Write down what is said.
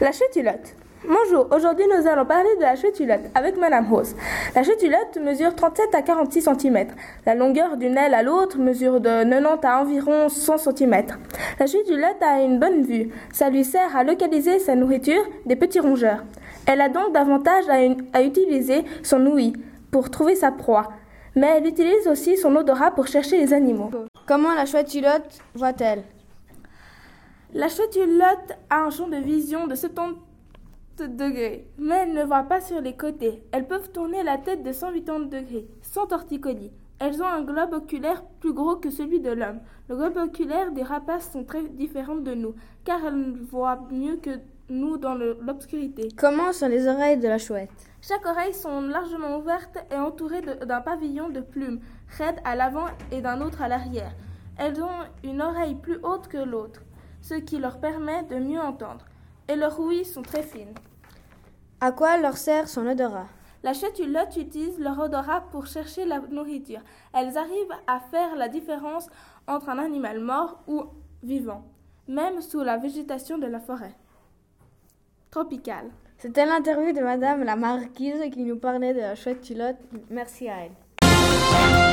La chutulotte. Bonjour, aujourd'hui nous allons parler de la chutulotte avec Madame Rose. La chutulotte mesure 37 à 46 cm. La longueur d'une aile à l'autre mesure de 90 à environ 100 cm. La chutulotte a une bonne vue. Ça lui sert à localiser sa nourriture des petits rongeurs. Elle a donc davantage à, utiliser son ouïe pour trouver sa proie. Mais elle utilise aussi son odorat pour chercher les animaux. Comment la chutulotte voit-elle? La chutulotte a un champ de vision de 70 degrés, mais elles ne voient pas sur les côtés. Elles peuvent tourner la tête de 180 degrés, sans torticolis. Elles ont un globe oculaire plus gros que celui de l'homme. Le globe oculaire des rapaces sont très différents de nous, car elles voient mieux que nous dans l'obscurité. Comment sont les oreilles de la chouette? Chaque oreille sont largement ouvertes et entourées d'un pavillon de plumes, raides à l'avant et d'un autre à l'arrière. Elles ont une oreille plus haute que l'autre, ce qui leur permet de mieux entendre. Et leurs ouïes sont très fines. À quoi leur sert son odorat? La chutulotte utilise leur odorat pour chercher la nourriture. Elles arrivent à faire la différence entre un animal mort ou vivant, même sous la végétation de la forêt tropicale. C'était l'interview de Madame la Marquise qui nous parlait de la chouette Merci à elle.